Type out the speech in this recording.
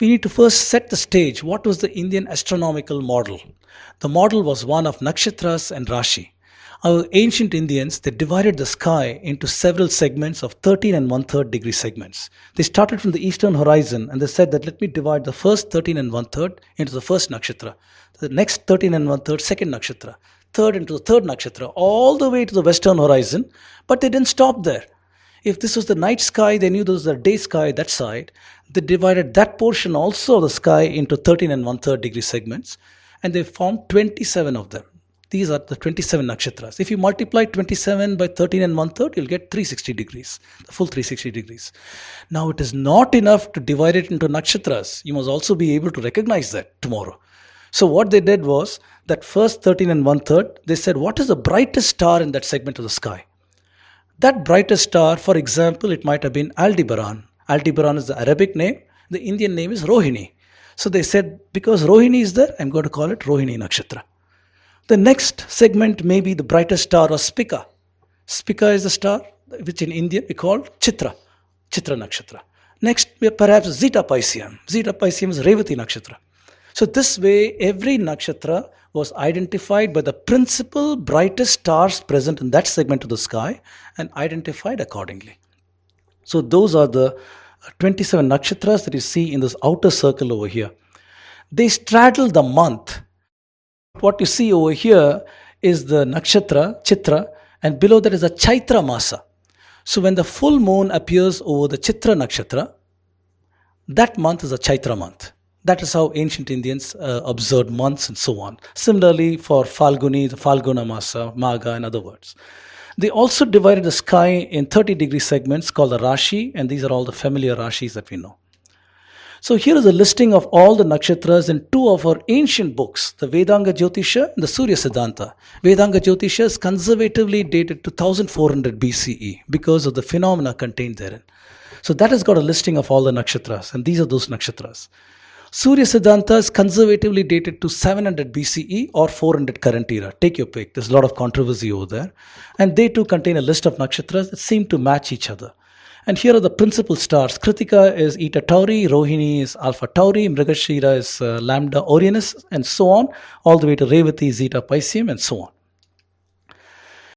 we need to first set the stage. What was the Indian astronomical model? The model was one of nakshatras and Rashi. Our ancient Indians, they divided the sky into several segments of 13 and one third degree segments. They started from the eastern horizon and they said that let me divide the first 13 and one third into the first nakshatra, the next 13 and one third second nakshatra, third into the third nakshatra, all the way to the western horizon. But they didn't stop there. If this was the night sky, they knew there was the day sky that side. They divided that portion also of the sky into 13 and one third degree segments, and they formed 27 of them. These are the 27 nakshatras. If you multiply 27 by 13 and one third, you'll get 360 degrees, the full 360 degrees. Now, it is not enough to divide it into nakshatras. You must also be able to recognize that tomorrow. So, what they did was that first 13 and one third, they said, What is the brightest star in that segment of the sky? That brightest star, for example, it might have been Aldebaran. Aldebaran is the Arabic name, the Indian name is Rohini. So, they said, Because Rohini is there, I'm going to call it Rohini Nakshatra. The next segment may be the brightest star or Spica. Spica is the star which in India we call Chitra, Chitra Nakshatra. Next, perhaps Zeta Piscium. Zeta Piscium is Revati Nakshatra. So, this way, every nakshatra was identified by the principal brightest stars present in that segment of the sky and identified accordingly. So, those are the uh, 27 nakshatras that you see in this outer circle over here. They straddle the month what you see over here is the nakshatra, chitra, and below that is a chaitra masa. So when the full moon appears over the chitra nakshatra, that month is a chaitra month. That is how ancient Indians uh, observed months and so on. Similarly, for Falguni, the Falguna Masa, Maga, and other words. They also divided the sky in 30 degree segments called the Rashi, and these are all the familiar Rashis that we know. So here is a listing of all the nakshatras in two of our ancient books, the Vedanga Jyotisha and the Surya Siddhanta. Vedanga Jyotisha is conservatively dated to 1400 BCE because of the phenomena contained therein. So that has got a listing of all the nakshatras, and these are those nakshatras. Surya Siddhanta is conservatively dated to 700 BCE or 400 current era. Take your pick. There's a lot of controversy over there. And they too contain a list of nakshatras that seem to match each other. And here are the principal stars. Kritika is Eta Tauri, Rohini is Alpha Tauri, Mrigashira is uh, Lambda Orionis, and so on, all the way to Revati, Zeta Piscium, and so on.